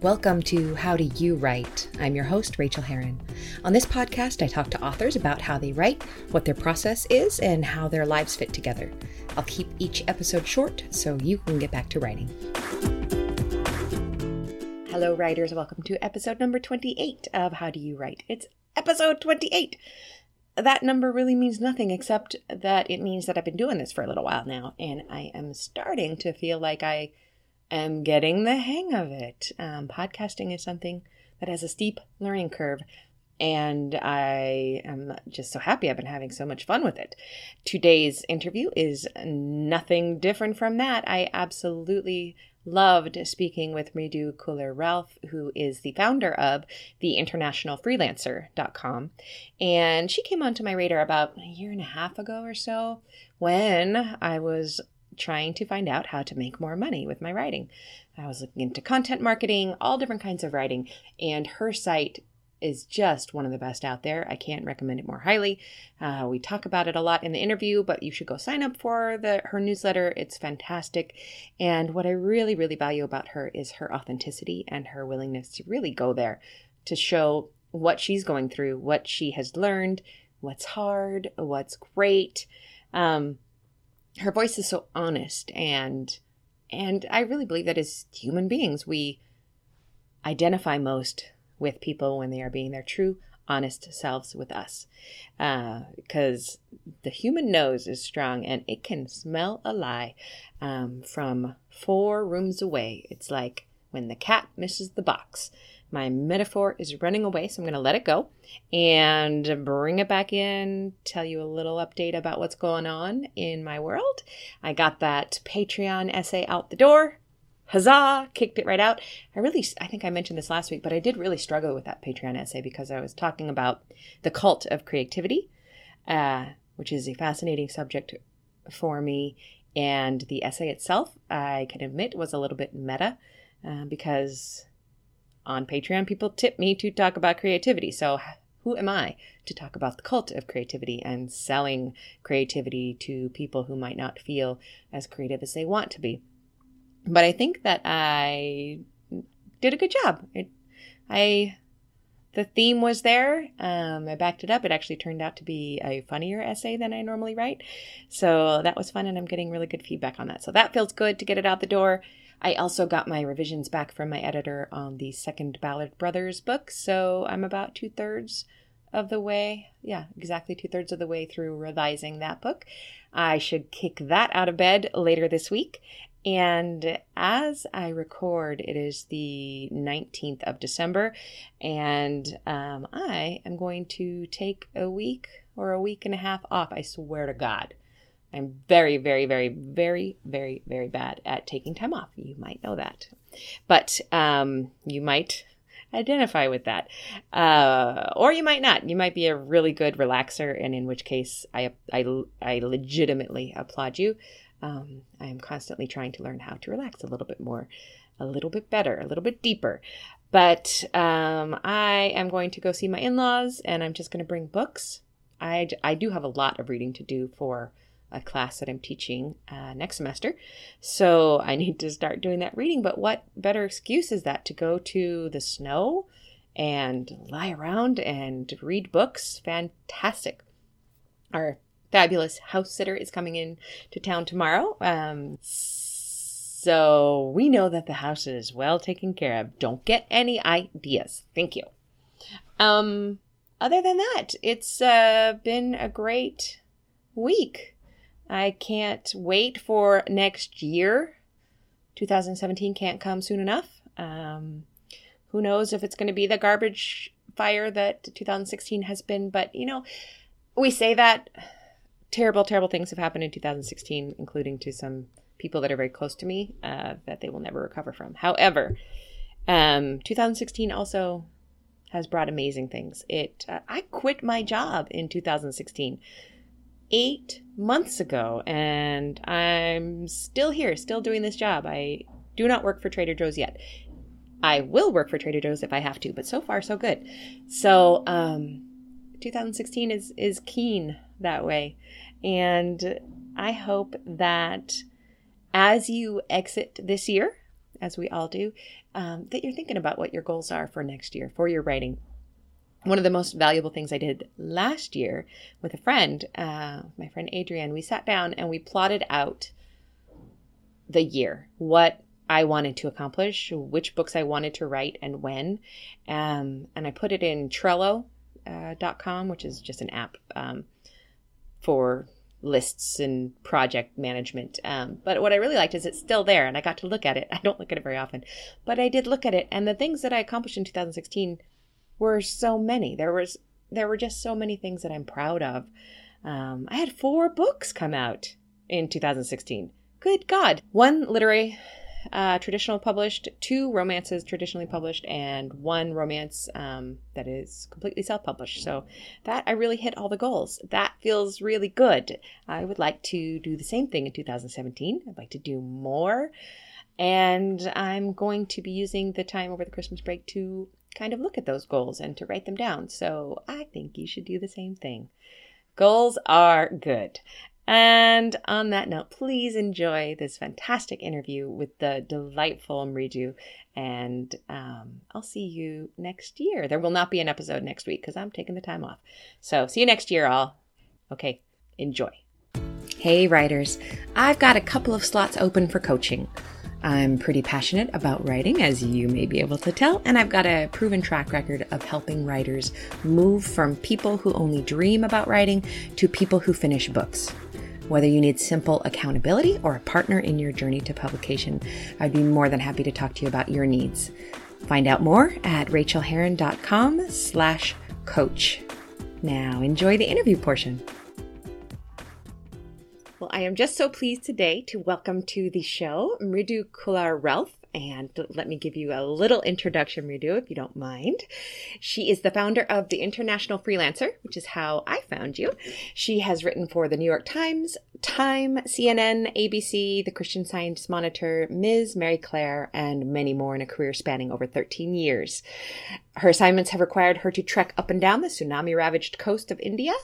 Welcome to How Do You Write? I'm your host, Rachel Herron. On this podcast, I talk to authors about how they write, what their process is, and how their lives fit together. I'll keep each episode short so you can get back to writing. Hello, writers. Welcome to episode number 28 of How Do You Write? It's episode 28. That number really means nothing except that it means that I've been doing this for a little while now, and I am starting to feel like I am getting the hang of it. Um, podcasting is something that has a steep learning curve, and I am just so happy I've been having so much fun with it. Today's interview is nothing different from that. I absolutely loved speaking with Mridu Khullar Relph, who is the founder of the International internationalfreelancer.com. And she came onto my radar about a year and a half ago or so when I was trying to find out how to make more money with my writing. I was looking into content marketing, all different kinds of writing, and her site is just one of the best out there. I can't recommend it more highly. Uh, we talk about it a lot in the interview, but you should go sign up for the her newsletter. It's fantastic. And what I really, really value about her is her authenticity and her willingness to really go there to show what she's going through, what she has learned, what's hard, what's great. Um, her voice is so honest and and I really believe that as human beings we identify most with people when they are being their true honest selves with us. Because uh, the human nose is strong and it can smell a lie um, from four rooms away. It's like when the cat misses the box my metaphor is running away, so I'm going to let it go and bring it back in, tell you a little update about what's going on in my world. I got that Patreon essay out the door. Huzzah! Kicked it right out. I really, I think I mentioned this last week, but I did really struggle with that Patreon essay because I was talking about the cult of creativity, uh, which is a fascinating subject for me. And the essay itself, I can admit, was a little bit meta uh, because on Patreon, people tip me to talk about creativity. So, who am I to talk about the cult of creativity and selling creativity to people who might not feel as creative as they want to be? But I think that I did a good job. It, I the theme was there. Um, I backed it up. It actually turned out to be a funnier essay than I normally write. So that was fun, and I'm getting really good feedback on that. So that feels good to get it out the door. I also got my revisions back from my editor on the second Ballard Brothers book, so I'm about two thirds of the way. Yeah, exactly two thirds of the way through revising that book. I should kick that out of bed later this week. And as I record, it is the 19th of December, and um, I am going to take a week or a week and a half off. I swear to God. I'm very, very, very, very, very, very bad at taking time off. You might know that, but um, you might identify with that, uh, or you might not. You might be a really good relaxer, and in which case, I I, I legitimately applaud you. Um, I am constantly trying to learn how to relax a little bit more, a little bit better, a little bit deeper. But um, I am going to go see my in laws, and I'm just going to bring books. I, I do have a lot of reading to do for a class that I'm teaching uh, next semester. So I need to start doing that reading. But what better excuse is that to go to the snow and lie around and read books? Fantastic. Our fabulous house sitter is coming in to town tomorrow. Um, so we know that the house is well taken care of. Don't get any ideas. Thank you. Um, other than that, it's uh, been a great week. I can't wait for next year. 2017 can't come soon enough. Um, who knows if it's going to be the garbage fire that 2016 has been, but you know, we say that terrible, terrible things have happened in 2016, including to some people that are very close to me uh, that they will never recover from. However, um, 2016 also has brought amazing things. It uh, I quit my job in 2016 eight months ago, and I'm still here, still doing this job. I do not work for Trader Joe's yet. I will work for Trader Joe's if I have to, but so far so good. So, um, 2016 is is keen that way, and I hope that as you exit this year, as we all do, um, that you're thinking about what your goals are for next year for your writing. One of the most valuable things I did last year with a friend, uh, my friend Adrienne, we sat down and we plotted out the year, what I wanted to accomplish, which books I wanted to write, and when. Um, and I put it in Trello.com, uh, which is just an app um, for lists and project management. Um, but what I really liked is it's still there, and I got to look at it. I don't look at it very often, but I did look at it, and the things that I accomplished in 2016 were so many. There was there were just so many things that I'm proud of. Um, I had four books come out in 2016. Good God! One literary uh, traditional published, two romances traditionally published, and one romance um, that is completely self published. So that I really hit all the goals. That feels really good. I would like to do the same thing in 2017. I'd like to do more. And I'm going to be using the time over the Christmas break to kind of look at those goals and to write them down. So I think you should do the same thing. Goals are good. And on that note, please enjoy this fantastic interview with the delightful Mridu. And um, I'll see you next year. There will not be an episode next week because I'm taking the time off. So see you next year, all. Okay, enjoy. Hey, writers. I've got a couple of slots open for coaching. I'm pretty passionate about writing, as you may be able to tell, and I've got a proven track record of helping writers move from people who only dream about writing to people who finish books. Whether you need simple accountability or a partner in your journey to publication, I'd be more than happy to talk to you about your needs. Find out more at rachelherron.com slash coach. Now enjoy the interview portion. Well, I am just so pleased today to welcome to the show Mridu Khullar-Relph. And let me give you a little introduction, Mridu, if you don't mind. She is the founder of The International Freelancer, which is how I found you. She has written for the New York Times, Time, CNN, ABC, the Christian Science Monitor, Ms. Marie Claire, and many more in a career spanning over 13 years. Her assignments have required her to trek up and down the tsunami ravaged coast of India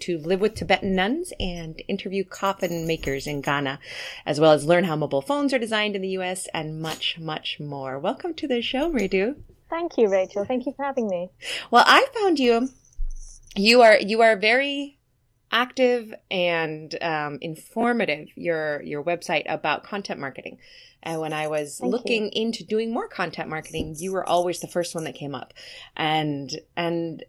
to live with Tibetan nuns and interview coffin makers in Ghana, as well as learn how mobile phones are designed in the US and much, much more. Welcome to the show, Mridu. Thank you, Rachel. Thank you for having me. Well, I found you. You are you are very active and um, informative. Your your website about content marketing. And when I was Thank looking you. into doing more content marketing, you were always the first one that came up. And and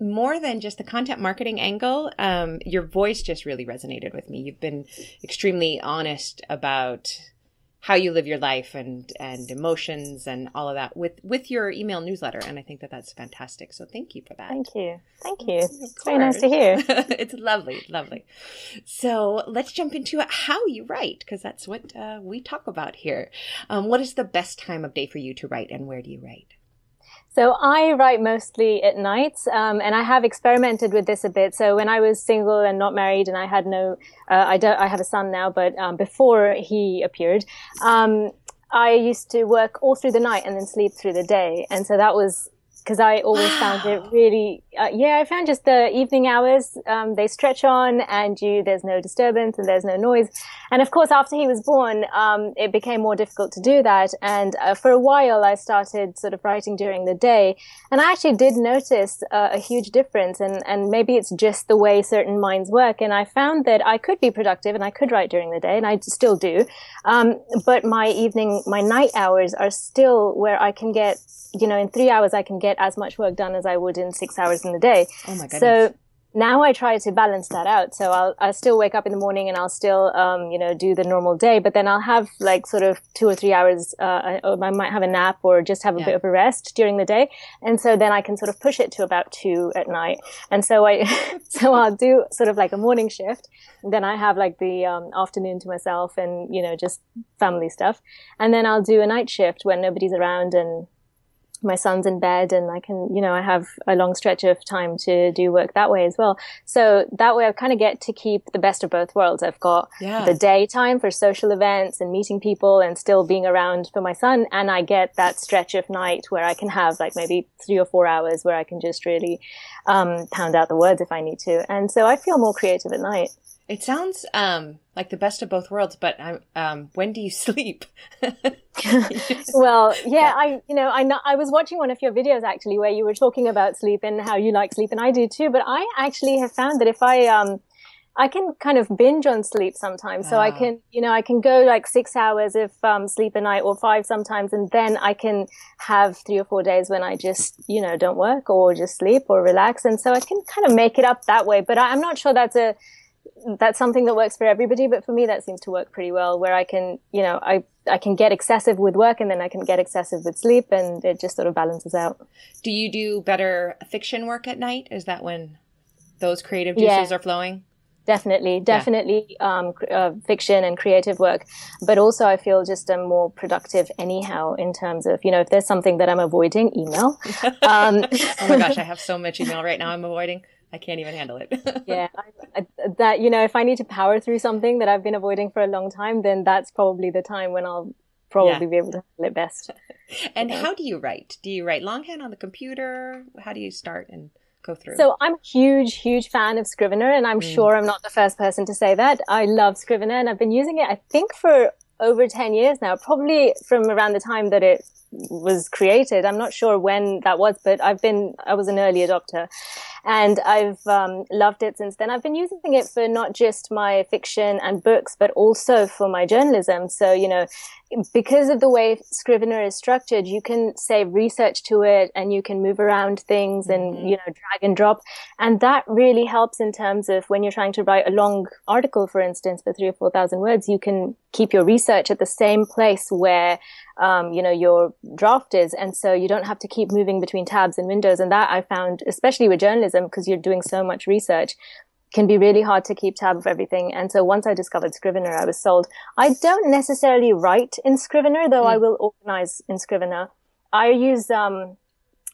more than just the content marketing angle, um, your voice just really resonated with me. You've been extremely honest about how you live your life and and emotions and all of that with with your email newsletter and i think that that's fantastic. So thank you for that. Thank you. Thank you. It's very nice to hear. It's lovely lovely. So let's jump into how you write because that's what uh, we talk about here. Um, what is the best time of day for you to write and where do you write so I write mostly at night, um, and I have experimented with this a bit. So when I was single and not married, and I had no, uh, I don't, I have a son now, but um, before he appeared, um, I used to work all through the night and then sleep through the day, and so that was because I always found it really, uh, yeah, I found just the evening hours, um, they stretch on and you, there's no disturbance and there's no noise. And of course, after he was born, um, it became more difficult to do that. And uh, for a while, I started sort of writing during the day. And I actually did notice uh, a huge difference. And, and maybe it's just the way certain minds work. And I found that I could be productive and I could write during the day, and I still do. Um, but my evening, my night hours are still where I can get you know, in three hours, I can get as much work done as I would in six hours in the day. Oh my goodness. So now I try to balance that out. So I'll, i still wake up in the morning and I'll still, um, you know, do the normal day, but then I'll have like sort of two or three hours, uh, I might have a nap or just have a yeah. bit of a rest during the day. And so then I can sort of push it to about two at night. And so I, so I'll do sort of like a morning shift. Then I have like the, um, afternoon to myself and, you know, just family stuff. And then I'll do a night shift when nobody's around and, my son's in bed and I can, you know, I have a long stretch of time to do work that way as well. So that way I kind of get to keep the best of both worlds. I've got yeah. the daytime for social events and meeting people and still being around for my son. And I get that stretch of night where I can have like maybe three or four hours where I can just really, um, pound out the words if I need to. And so I feel more creative at night. It sounds um, like the best of both worlds, but um, when do you sleep? well, yeah, I, you know, I, I was watching one of your videos actually where you were talking about sleep and how you like sleep, and I do too. But I actually have found that if I, um, I can kind of binge on sleep sometimes. So I ah. can, you know, I can go like six hours of um, sleep a night or five sometimes. And then I can have three or four days when I just, you know, don't work or just sleep or relax. And so I can kind of make it up that way. But I, I'm not sure that's a, that's something that works for everybody, but for me, that seems to work pretty well where I can, you know, I, I can get excessive with work and then I can get excessive with sleep and it just sort of balances out. Do you do better fiction work at night? Is that when those creative juices yeah. are flowing? Definitely, definitely yeah. um, uh, fiction and creative work. But also, I feel just I'm more productive anyhow in terms of, you know, if there's something that I'm avoiding, email. Um, oh my gosh, I have so much email right now I'm avoiding. I can't even handle it. yeah, I, I, that you know, if I need to power through something that I've been avoiding for a long time, then that's probably the time when I'll probably yeah. be able to handle it best. and how do you write? Do you write longhand on the computer? How do you start and go through? So I'm a huge, huge fan of Scrivener, and I'm mm. sure I'm not the first person to say that. I love Scrivener, and I've been using it, I think, for over 10 years now, probably from around the time that it was created. I'm not sure when that was, but I've been, I was an early adopter and I've um, loved it since then. I've been using it for not just my fiction and books, but also for my journalism. So, you know, because of the way Scrivener is structured, you can save research to it and you can move around things and, mm-hmm. you know, drag and drop. And that really helps in terms of when you're trying to write a long article, for instance, for three or 4,000 words, you can keep your research at the same place where, um, you know, your draft is. And so you don't have to keep moving between tabs and windows. And that I found, especially with journalism, because you're doing so much research, can be really hard to keep tab of everything. And so once I discovered Scrivener, I was sold. I don't necessarily write in Scrivener, though mm. I will organize in Scrivener. I use, um,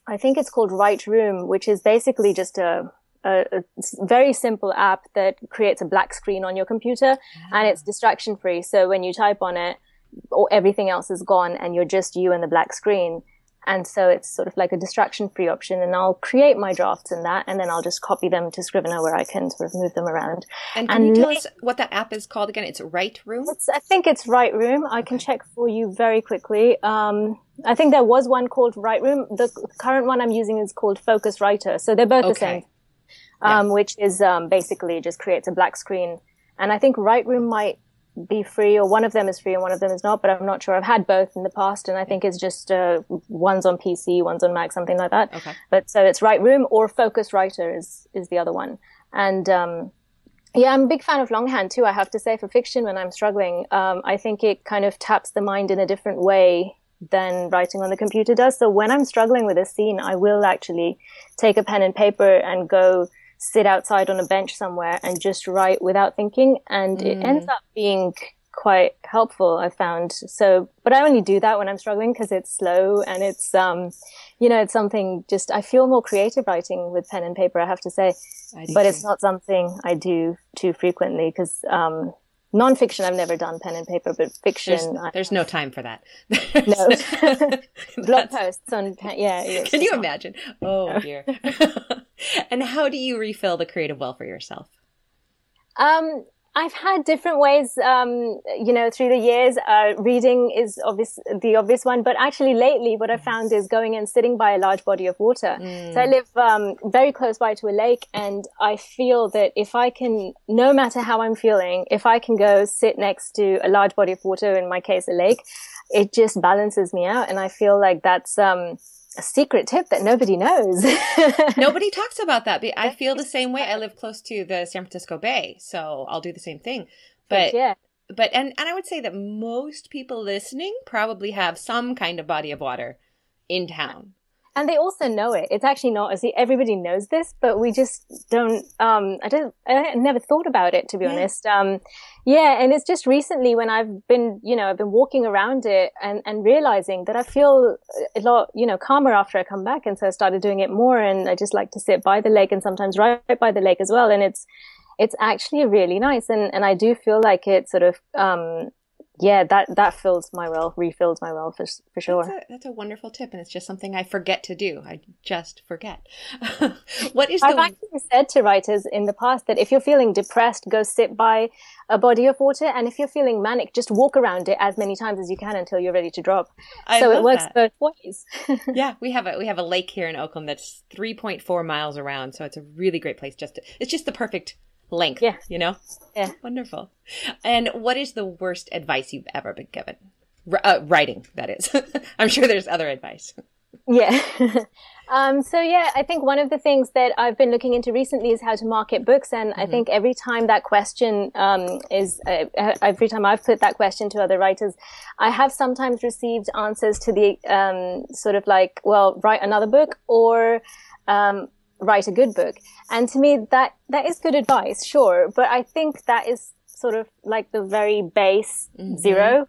I think it's called WriteRoom, which is basically just a, a, a, very simple app that creates a black screen on your computer and it's distraction free. So when you type on it, or everything else is gone and you're just you and the black screen. And so it's sort of like a distraction free option. And I'll create my drafts in that and then I'll just copy them to Scrivener where I can sort of move them around. And can and you tell us what that app is called again? It's WriteRoom? It's, I think it's WriteRoom. I can check for you very quickly. Um, I think there was one called WriteRoom. The current one I'm using is called FocusWriter. So they're both okay. the same. Um, which is, um, basically just creates a black screen. And I think WriteRoom might be free or one of them is free and one of them is not, but I'm not sure. I've had both in the past and I think it's just, uh, one's on PC, one's on Mac, something like that. Okay. But so it's WriteRoom or FocusWriter is, is the other one. And, um, yeah, I'm a big fan of longhand too. I have to say for fiction when I'm struggling, um, I think it kind of taps the mind in a different way than writing on the computer does. So when I'm struggling with a scene, I will actually take a pen and paper and go sit outside on a bench somewhere and just write without thinking. And mm. it ends up being quite helpful, I found. So, but I only do that when I'm struggling because it's slow and it's, um, you know, it's something just, I feel more creative writing with pen and paper, I have to say. But it's not something I do too frequently because, um, Nonfiction, I've never done pen and paper, but fiction. There's, there's no time for that. no. Blog posts on pen, yeah. Can you imagine? Oh dear. and how do you refill the creative well for yourself? Um, I've had different ways, um, you know, through the years. Uh, reading is obvious, the obvious one, but actually lately what I found is going and sitting by a large body of water. Mm. So I live, um, very close by to a lake and I feel that if I can, no matter how I'm feeling, if I can go sit next to a large body of water, in my case, a lake, it just balances me out. And I feel like that's, um, a secret tip that nobody knows. nobody talks about that. But I feel the same way. I live close to the San Francisco Bay, so I'll do the same thing. But yeah. But and and I would say that most people listening probably have some kind of body of water in town and they also know it. It's actually not as everybody knows this, but we just don't. Um, I don't. I never thought about it to be yeah. honest. Um, yeah, and it's just recently when I've been, you know, I've been walking around it and and realizing that I feel a lot, you know, calmer after I come back, and so I started doing it more. And I just like to sit by the lake and sometimes write by the lake as well. And it's it's actually really nice, and and I do feel like it sort of um, yeah, that that fills my well, refills my well for for sure. That's a, that's a, wonderful tip, and it's just something I forget to do. I just forget. what is I've actually said to writers in the past that if you're feeling depressed, go sit by a body of water, and if you're feeling manic, just walk around it as many times as you can until you're ready to drop. I so it works that. both ways. yeah, we have a we have a lake here in Oakland that's three point four miles around, so it's a really great place. Just to, it's just the perfect length. Yeah. you know. Yeah. Wonderful. And what is the worst advice you've ever been given? R- uh, writing, that is. I'm sure there's other advice. Yeah. um, so yeah, I think one of the things that I've been looking into recently is how to market books, and I think every time that question um, is, uh, every time I've put that question to other writers, I have sometimes received answers to the um, sort of like, well, write another book or um, write a good book, and to me that that is good advice, sure, but I think that is sort of like the very base mm-hmm. zero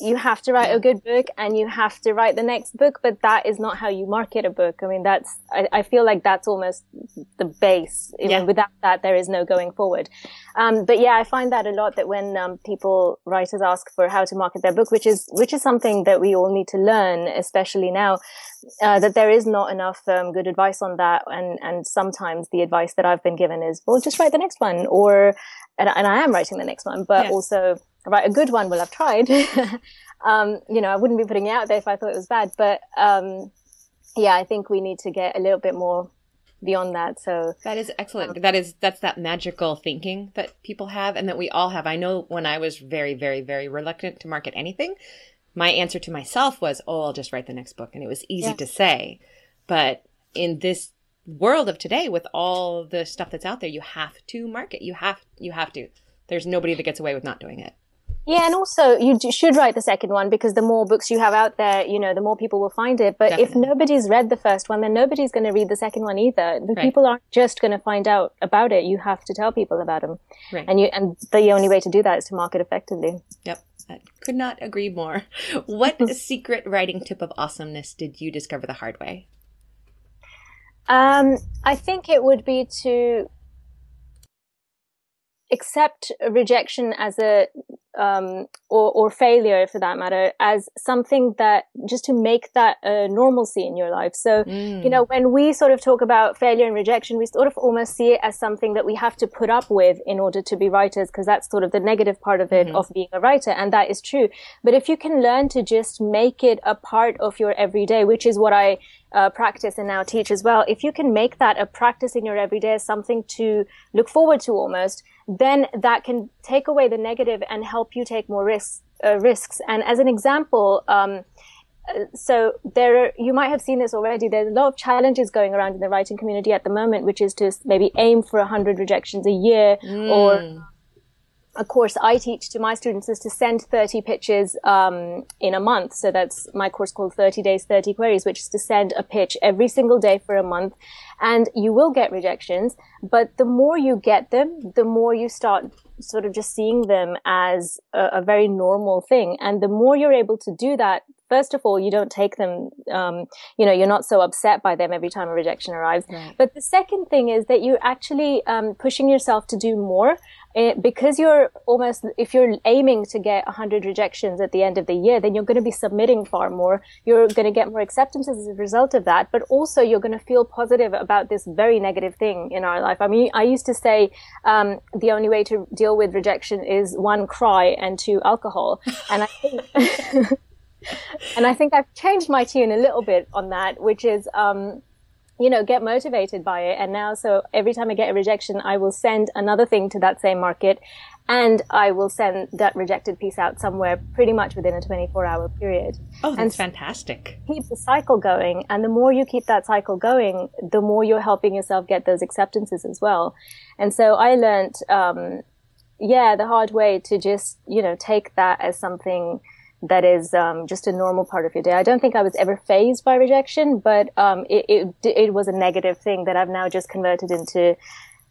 you have to write a good book and you have to write the next book, but that is not how you market a book. I mean, that's, I, I feel like that's almost the base. Mean, Yeah. without that, there is no going forward. Um, but yeah, I find that a lot that when, um, people, writers ask for how to market their book, which is, which is something that we all need to learn, especially now, uh, that there is not enough, um, good advice on that. And, and sometimes the advice that I've been given is, well, just write the next one or, and, and I am writing the next one, but Yes. also, write a good one. Well, I've tried. um, you know, I wouldn't be putting it out there if I thought it was bad. But um, yeah, I think we need to get a little bit more beyond that. So That is excellent. That is that's that magical thinking that people have and that we all have. I know when I was very, very, very reluctant to market anything, my answer to myself was, "Oh, I'll just write the next book," and it was easy Yeah. to say. But in this world of today, with all the stuff that's out there, you have to market. You have you have to. There's nobody that gets away with not doing it. yeah, and also you d- should write the second one because the more books you have out there, you know, the more people will find it. But if nobody's read the first one, then nobody's going to read the second one either. The Right. people aren't just going to find out about it. You have to tell people about them, Right. and you and the only way to do that is to market effectively. Yep. I could not agree more. What secret writing tip of awesomeness did you discover the hard way? Um, I think it would be to accept rejection as a um, or or failure for that matter as something that just to make that a normalcy in your life. So you know when we sort of talk about failure and rejection, we sort of almost see it as something that we have to put up with in order to be writers because that's sort of the negative part of it of being a writer, and that is true. But if you can learn to just make it a part of your everyday, which is what I uh, practice and now teach as well, if you can make that a practice in your everyday something to look forward to almost, then that can take away the negative and help you take more risks. Uh, risks. And as an example, um, uh, so there, are, you might have seen this already. There's a lot of challenges going around in the writing community at the moment, which is to maybe aim for 100 rejections a year or a course I teach to my students is to send 30 pitches um, in a month. So that's my course called 30 Days, 30 Queries, which is to send a pitch every single day for a month. And you will get rejections, but the more you get them, the more you start sort of just seeing them as a, a very normal thing. And the more you're able to do that, first of all, you don't take them, um, you know, you're not so upset by them every time a rejection arrives. Right. But the second thing is that you're actually um, pushing yourself to do more eh, because you're almost, if you're aiming to get 100 rejections at the end of the year, then you're going to be submitting far more. You're going to get more acceptances as a result of that, but also you're going to feel positive about this very negative thing in our life. I mean, I used to say um, the only way to deal with rejection is one, cry, and two, alcohol. And I think. and I think I've changed my tune a little bit on that, which is, um, you know, get motivated by it. And now, so every time I get a rejection, I will send another thing to that same market and I will send that rejected piece out somewhere pretty much within a 24 hour period. Oh, that's And- fantastic. Keep the cycle going. And the more you keep that cycle going, the more you're helping yourself get those acceptances as well. And so I learned, um, yeah, the hard way to just, you know, take that as something that is um, just a normal part of your day. I don't think I was ever fazed by rejection, but um, it, it it was a negative thing that I've now just converted into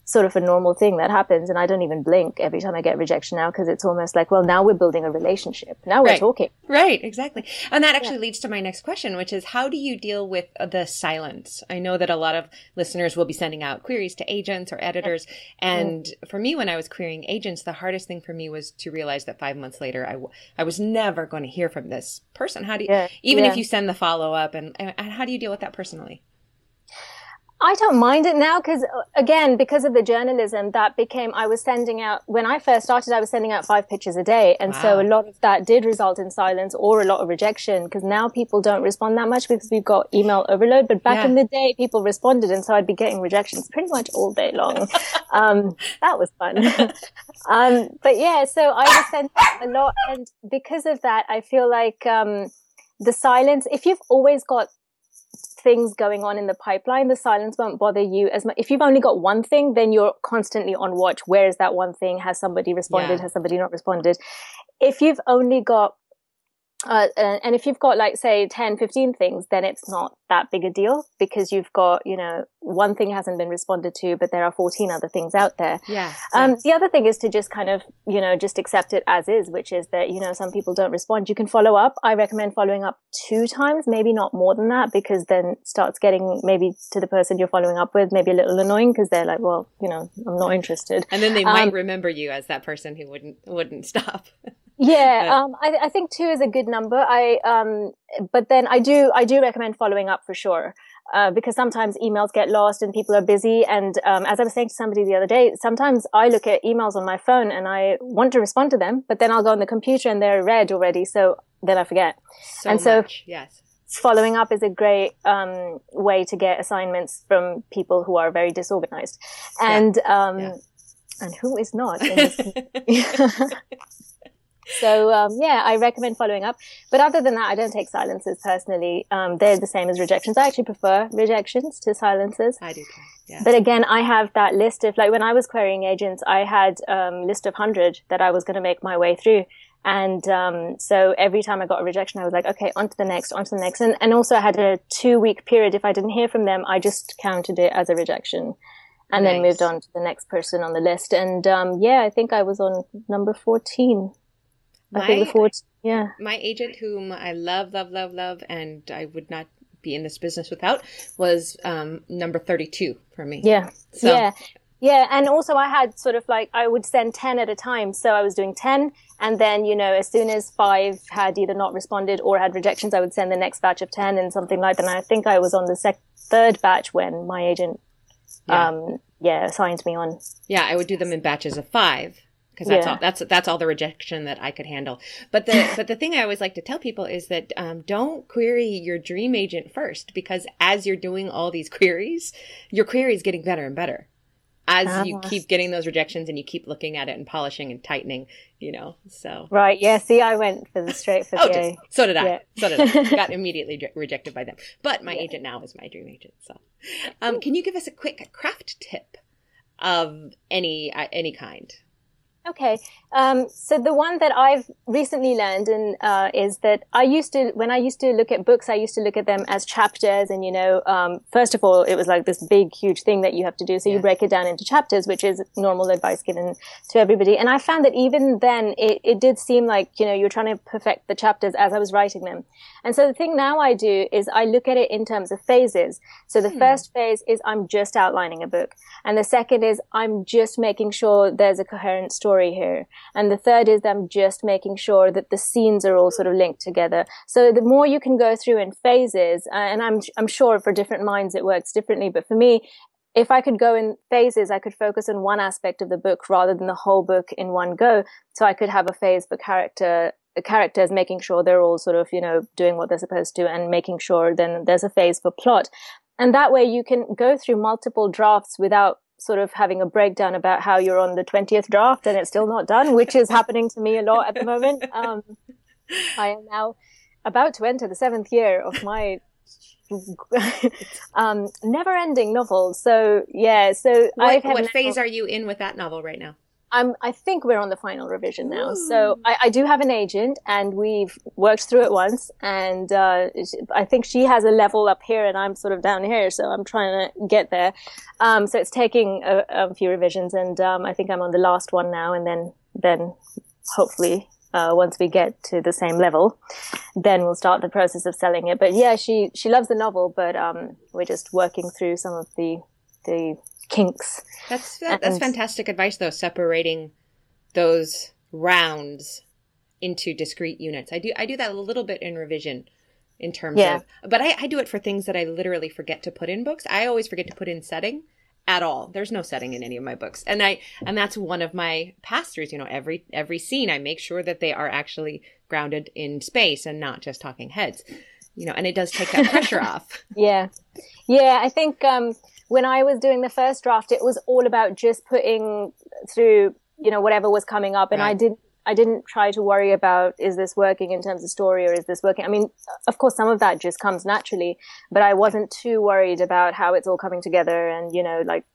sort of a normal thing that happens. And I don't even blink every time I get rejection now because it's almost like, well, now we're building a relationship. Now we're Right. talking. Right, exactly. And that actually leads to my next question, which is how do you deal with the silence? I know that a lot of listeners will be sending out queries to agents or editors. And mm. for me, when I was querying agents, the hardest thing for me was to realize that five months later, I, w- I was never going to hear from this person. How do you, Yeah, even if you send the follow up and, and how do you deal with that personally? I don't mind it now because, again, because of the journalism that became, I was sending out, when I first started, I was sending out five pictures a day. And so a lot of that did result in silence or a lot of rejection because now people don't respond that much because we've got email overload. But back Yeah. in the day, people responded. And so I'd be getting rejections pretty much all day long. um, that was fun. um, but yeah, so I was sending a lot. And because of that, I feel like, um, the silence, if you've always got things going on in the pipeline, the silence won't bother you as much. If you've only got one thing, then you're constantly on watch. Where is that one thing? Has somebody responded? Yeah. Has somebody not responded? If you've only got uh, and if you've got like say 10 15 things then it's not that big a deal because you've got you know one thing hasn't been responded to but there are 14 other things out there Yeah. um, the other thing is to just kind of, you know, just accept it as is, which is that, you know, some people don't respond. You can follow up. I recommend following up two times, maybe not more than that, because then starts getting maybe to the person you're following up with, maybe a little annoying because they're like, well, you know, I'm not interested. and then they might um, remember you as that person who wouldn't, wouldn't stop. Yeah, Yeah. um, I, I think two is a good number. I, um, but then I do, I do recommend following up for sure. Uh, because sometimes emails get lost and people are busy. And um, as I was saying to somebody the other day, sometimes I look at emails on my phone and I want to respond to them, but then I'll go on the computer and they're read already. So then I forget. So And so- much. Yes. Following up is a great um, way to get assignments from people who are very disorganized. And um, Yeah. and who is not? So um, yeah, I recommend following up. But other than that, I don't take silences personally. Um, they're the same as rejections. I actually prefer rejections to silences. I do. Yeah. But again, I have that list of like when I was querying agents, I had um, list of hundred that I was going to make my way through. And um, so every time I got a rejection, I was like, okay, on to the next, on to the next. And, and also I had a two week period. If I didn't hear from them, I just counted it as a rejection and then moved on to the next person on the list. And um, yeah, I think I was on number 14. I think My- 14, yeah. my agent whom I love, love, love, love, and I would not be in this business without was um, number 32 for me. Yeah. So- Yeah. Yeah. And also I had sort of like, I would send 10 at a time. So I was doing 10. And then, you know, as soon as five had either not responded or had rejections, I would send the next batch of 10 and something like that. And I think I was on the sec- third batch when my agent, Yeah. um, yeah, assigned me on. Yeah, I would do them in batches of five because that's Yeah. all that's that's all the rejection that I could handle. But the but the thing I always like to tell people is that um, don't query your dream agent first because as you're doing all these queries, your query is getting better and better. As you Ah. keep getting those rejections and you keep looking at it and polishing and tightening, you know. So Right. Yeah. See, I went for the straight for Oh, the just, so did I. Yeah. So did I. Got immediately je- rejected by them. But my agent now is my dream agent. So, um, can you give us a quick craft tip of any uh, any kind? Okay. Um, so the one that I've recently learned and, uh, is that I used to, when I used to look at books, I used to look at them as chapters. And, you know, um, first of all, it was like this big, huge thing that you have to do. So Yeah. you break it down into chapters, which is normal advice given to everybody. And I found that even then, it, it did seem like, you know, you're trying to perfect the chapters as I was writing them. And so the thing now I do is I look at it in terms of phases. So the first phase is I'm just outlining a book. And the second is I'm just making sure there's a coherent story here. And the third is I'm just making sure that the scenes are all sort of linked together. So the more you can go through in phases, uh, and I'm, I'm sure for different minds it works differently, but for me, if I could go in phases, I could focus on one aspect of the book rather than the whole book in one go. So I could have a phase for character characters, making sure they're all sort of, you know, doing what they're supposed to and making sure then there's a phase for plot. And that way you can go through multiple drafts without sort of having a breakdown about how you're on the 20th draft and it's still not done, which is happening to me a lot at the moment. Um, I am now about to enter the seventh year of my um, never ending novel. So yeah, so I What, have what phase are you in with that novel right now? I'm, I think we're on the final revision now. Ooh. So I, I, do have an agent and we've worked through it once. And, uh, I think she has a level up here and I'm sort of down here. So I'm trying to get there. Um, so it's taking a, a few revisions and, um, I think I'm on the last one now and then, then hopefully uh, once we get to the same level, then we'll start the process of selling it. But yeah, she she loves the novel, but um, we're just working through some of the the kinks. That's that's fantastic advice, though. Separating those rounds into discrete units. I do I do that a little bit in revision in terms yeah. of but I, I do it for things that I literally forget to put in books. I always forget to put in setting at all. There's no setting in any of my books. And I and that's one of my pass-throughs, you know, every every scene I make sure that they are actually grounded in space and not just talking heads. You know, and it does take that pressure off. Yeah. Yeah, I think um when I was doing the first draft it was all about just putting through, you know, whatever was coming up and right. I didn't I didn't try to worry about is this working in terms of story or is this working? I mean, of course, some of that just comes naturally, but I wasn't too worried about how it's all coming together and, you know, like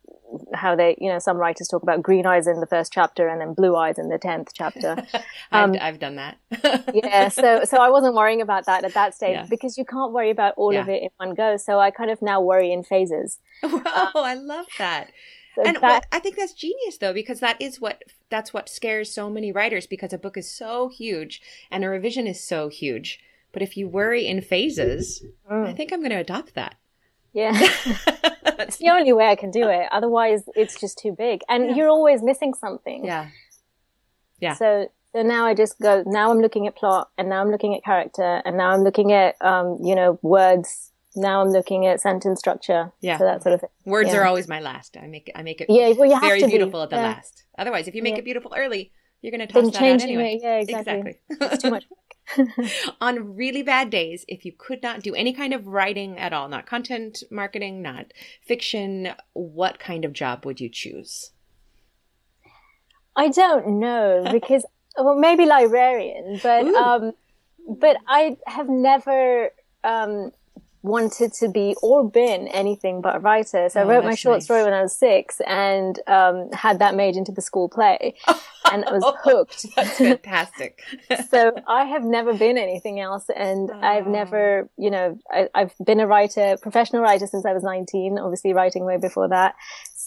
how they, you know, some writers talk about green eyes in the first chapter and then blue eyes in the 10th chapter. Um, I've, I've, done that. yeah. So, so I wasn't worrying about that at that stage yeah. because you can't worry about all yeah. of it in one go. So I kind of now worry in phases. Oh, um, I love that. So and that, I think that's genius though, because that is what that's what scares so many writers because a book is so huge and a revision is so huge. But if you worry in phases, mm. I think I'm going to adopt that. Yeah. it's the only way I can do it. Otherwise, it's just too big. And yeah. you're always missing something. Yeah. Yeah. So, so now I just go, now I'm looking at plot and now I'm looking at character and now I'm looking at, um, you know, words now I'm looking at sentence structure. Yeah. So that sort of thing. Words yeah. are always my last. I make it. I make it yeah, well, you very beautiful be. at the yeah. last. Otherwise, if you make it beautiful early, you're going to toss that out anyway. It. Yeah, exactly. Exactly. it's too much. On really bad days, if you could not do any kind of writing at all, not content marketing, not fiction, what kind of job would you choose? I don't know because well maybe librarian, but Ooh. um but I have never um wanted to be or been anything but a writer. So oh, I wrote my short nice. story when I was six and um, had that made into the school play. and I was hooked. That's fantastic. so I have never been anything else. And oh. I've never, you know, I, have been a writer, professional writer since I was 19, obviously writing way before that.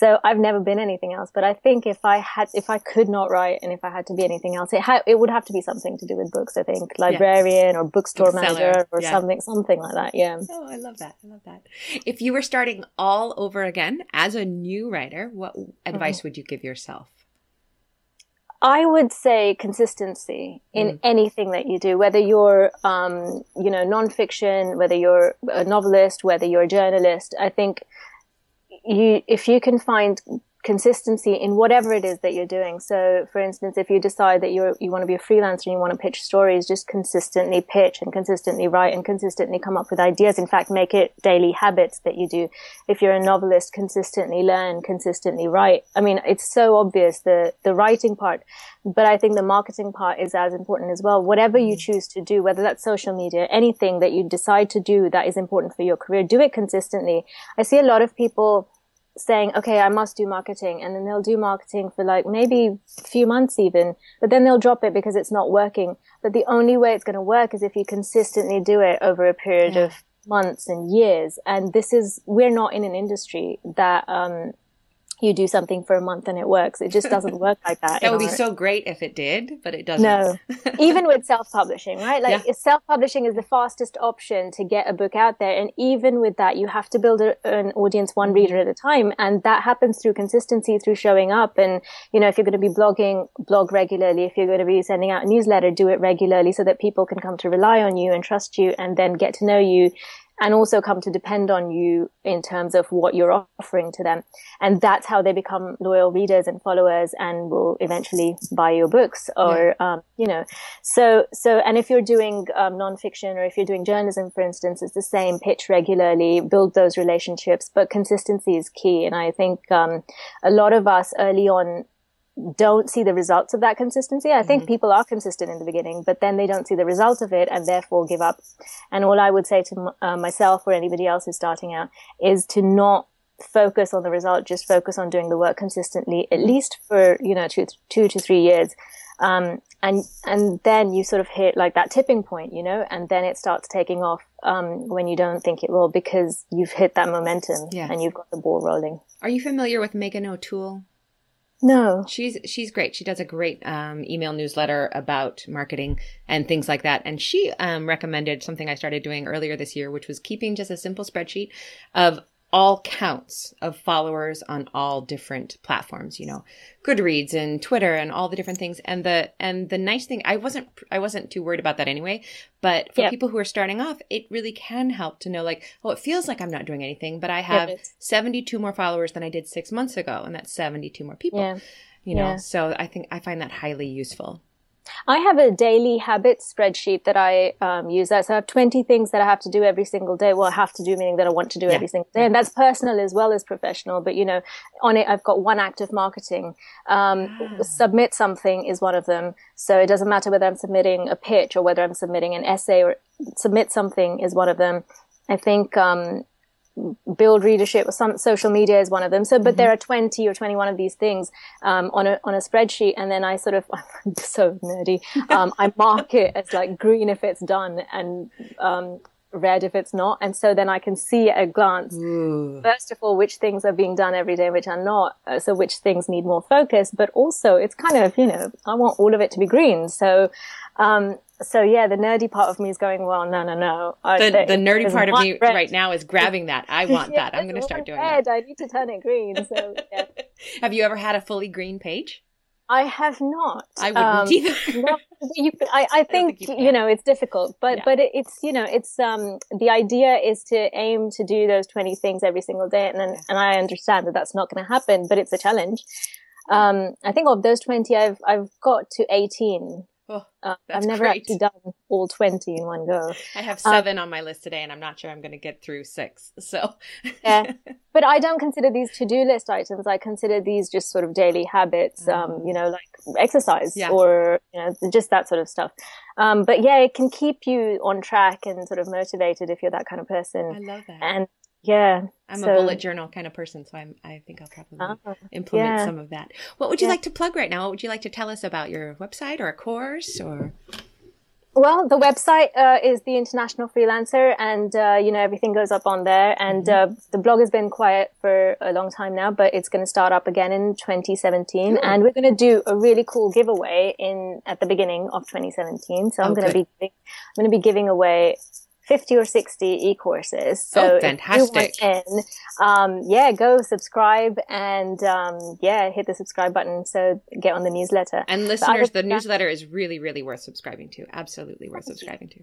So I've never been anything else. But I think if I had, if I could not write and if I had to be anything else, it ha- it would have to be something to do with books. I think librarian or bookstore manager or yeah. something, something like that. Yeah. Oh, I love that. I love that. If you were starting all over again as a new writer, what advice mm-hmm. would you give yourself? I would say consistency in mm. anything that you do, whether you're, um, you know, nonfiction, whether you're a novelist, whether you're a journalist. I think you, if you can find consistency in whatever it is that you're doing. So, for instance, if you decide that you you want to be a freelancer and you want to pitch stories, just consistently pitch and consistently write and consistently come up with ideas. In fact, make it daily habits that you do. If you're a novelist, consistently learn, consistently write. I mean, it's so obvious the the writing part, but I think the marketing part is as important as well. Whatever you mm. choose to do, whether that's social media, anything that you decide to do that is important for your career, do it consistently. I see a lot of people saying, okay, I must do marketing. And then they'll do marketing for like maybe a few months even, but then they'll drop it because it's not working. But the only way it's going to work is if you consistently do it over a period yeah. of months and years. And this is, we're not in an industry that, um, you do something for a month and it works. It just doesn't work like that. that would be so great if it did, but it doesn't. No, even with self-publishing, right? Like yeah. self-publishing is the fastest option to get a book out there. And even with that, you have to build a, an audience one reader at a time. And that happens through consistency, through showing up. And, you know, if you're going to be blogging, blog regularly. If you're going to be sending out a newsletter, do it regularly so that people can come to rely on you and trust you and then get to know you and also come to depend on you in terms of what you're offering to them. And that's how they become loyal readers and followers and will eventually buy your books or, yeah. um, you know, so, so, and if you're doing um, nonfiction or if you're doing journalism, for instance, it's the same pitch regularly, build those relationships, but consistency is key. And I think, um, a lot of us early on don't see the results of that consistency. I think mm-hmm. people are consistent in the beginning, but then they don't see the result of it and therefore give up. And all I would say to uh, myself or anybody else who's starting out is to not focus on the result, just focus on doing the work consistently, at least for, you know, two, two to three years. Um, and, and then you sort of hit like that tipping point, you know, and then it starts taking off, um, when you don't think it will because you've hit that momentum Yeah. and you've got the ball rolling. Are you familiar with Megan O'Toole? No. She's she's great. She does a great um, email newsletter about marketing and things like that. And she um, recommended something I started doing earlier this year, which was keeping just a simple spreadsheet of all counts of followers on all different platforms. You know, Goodreads and Twitter and all the different things. And the and the nice thing, I wasn't I wasn't too worried about that anyway. But for Yep. people who are starting off, it really can help to know like, oh, it feels like I'm not doing anything, but I have it's- 72 more followers than I did six months ago, and that's 72 more people Yeah. you know Yeah. so i think i find that highly useful I have a daily habits spreadsheet that I um, use. That so I have twenty things that I have to do every single day. Well, I have to do meaning that I want to do Yeah. every single day, and that's personal as well as professional. But you know, on it I've got one act of marketing. Um, Ah. Submit something is one of them. So it doesn't matter whether I'm submitting a pitch or whether I'm submitting an essay or submit something is one of them. I think um, build readership or some social media is one of them. So, but there are 20 or 21 of these things, um, on a, on a spreadsheet. And then I sort of, I'm so nerdy. Um, I mark it as like green if it's done and, um, red if it's not. And so then I can see at a glance, first of all, which things are being done every day, which are not. Uh, so which things need more focus, but also it's kind of, you know, I want all of it to be green. So, um, so yeah, the nerdy part of me is going, well, no, no, no. I- the, the nerdy part of me red. right now is grabbing that i want Yeah, that i'm going to start doing red. that I need to turn it green. So yeah. have you ever had a fully green page I have not. i wouldn't Um, either no, you, I, I think, think you you, know it's difficult, but Yeah. but it, it's you know it's um the idea is to aim to do those twenty things every single day, and then, and I understand that that's not going to happen, but it's a challenge. Um, I think of those twenty, I've I've got to eighteen. Oh, Uh, I've never great. actually done all twenty in one go. i have Um, seven on my list today and i'm not sure i'm going to get through six so Yeah. But I don't consider these to-do list items. I consider these just sort of daily habits, um, you know, like exercise Mm. Yeah. or, you know, just that sort of stuff. Um, but yeah, it can keep you on track and sort of motivated if you're that kind of person. i love that And yeah. i'm so- a bullet journal kind of person so i'm i think i'll probably Ah, implement yeah. some of that what would you Yeah. like to plug right now what would you like to tell us about your website or a course or Well, the website uh, is the International Freelancer, and uh, you know everything goes up on there. And Mm-hmm. uh, the blog has been quiet for a long time now, but it's going to start up again in 2017. And we're going to do a really cool giveaway in at the beginning of 2017. So I'm Oh, going to be giving, I'm going to be giving away 50 or 60 e-courses. So Oh, if you fantastic. want in, um, yeah, go subscribe and um, yeah, hit the subscribe button. So get on the newsletter. and listeners the newsletter is really really worth subscribing to absolutely worth subscribing to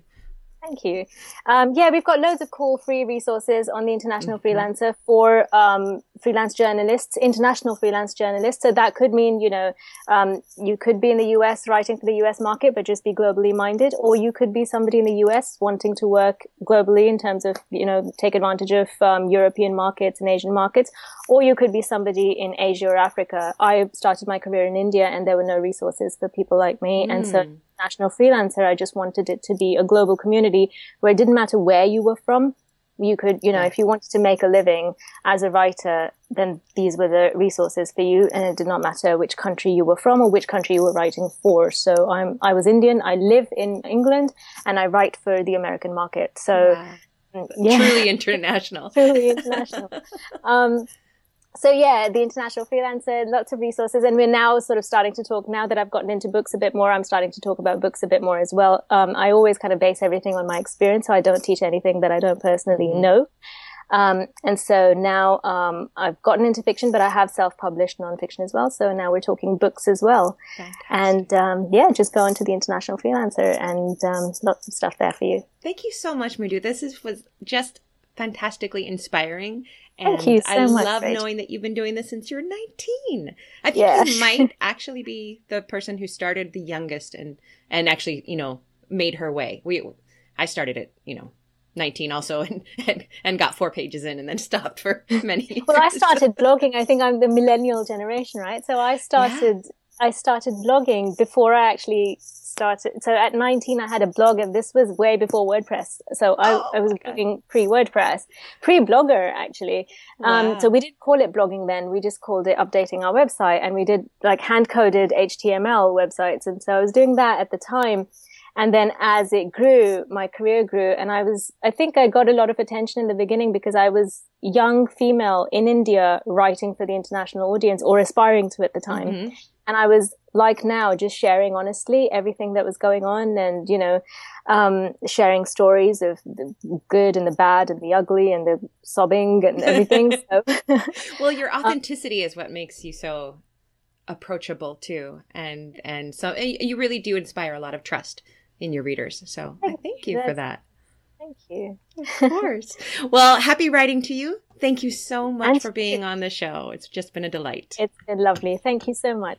Thank you. Um, yeah, we've got loads of cool free resources on the International Mm-hmm. Freelancer for um, freelance journalists, international freelance journalists. So that could mean, you know, um, you could be in the US writing for the US market, but just be globally minded, or you could be somebody in the US wanting to work globally in terms of, you know, take advantage of um, European markets and Asian markets, or you could be somebody in Asia or Africa. I started my career in India, and there were no resources for people like me, and so Mm. national freelancer, I just wanted it to be a global community where it didn't matter where you were from. You could, you know, if you wanted to make a living as a writer, then these were the resources for you. And it did not matter which country you were from or which country you were writing for. So I'm, I was Indian. I live in England and I write for the American market. So Wow. yeah truly international truly international. um, so yeah, the international freelancer, lots of resources, and we're now sort of starting to talk. Now that I've gotten into books a bit more, I'm starting to talk about books a bit more as well. Um, I always kind of base everything on my experience, so I don't teach anything that I don't personally know. Um, and so now um, I've gotten into fiction, but I have self-published nonfiction as well. So now we're talking books as well. Fantastic. And um, yeah, just go onto the international freelancer, and um, lots of stuff there for you. Thank you so much, Mridu. This is, was just fantastically inspiring. And Thank you so I much, love Rach. knowing that you've been doing this since you're 19. I think Yeah. you might actually be the person who started the youngest and, and actually, you know, made her way. We, I started at, you know, 19 also and, and, and got four pages in and then stopped for many years. Well, I started blogging. I think I'm the millennial generation, right? So I started, I started blogging before I actually started. So at 19, I had a blog, and this was way before WordPress. So I, oh, I was okay. blogging pre WordPress, pre blogger actually. Um, so we didn't call it blogging then. We just called it updating our website, and we did like hand coded HTML websites. And so I was doing that at the time. And then as it grew, my career grew and I was, I think I got a lot of attention in the beginning because I was young female in India writing for the international audience or aspiring to at the time. Mm-hmm. And I was like now, just sharing honestly everything that was going on and, you know, um, sharing stories of the good and the bad and the ugly and the sobbing and everything. so, well, your uh, authenticity is what makes you so approachable too. And, and so you really do inspire a lot of trust in your readers. So thank, thank you for that. Thank you. of course. Well, happy writing to you. Thank you so much and for being on the show. It's just been a delight. It's been lovely. Thank you so much.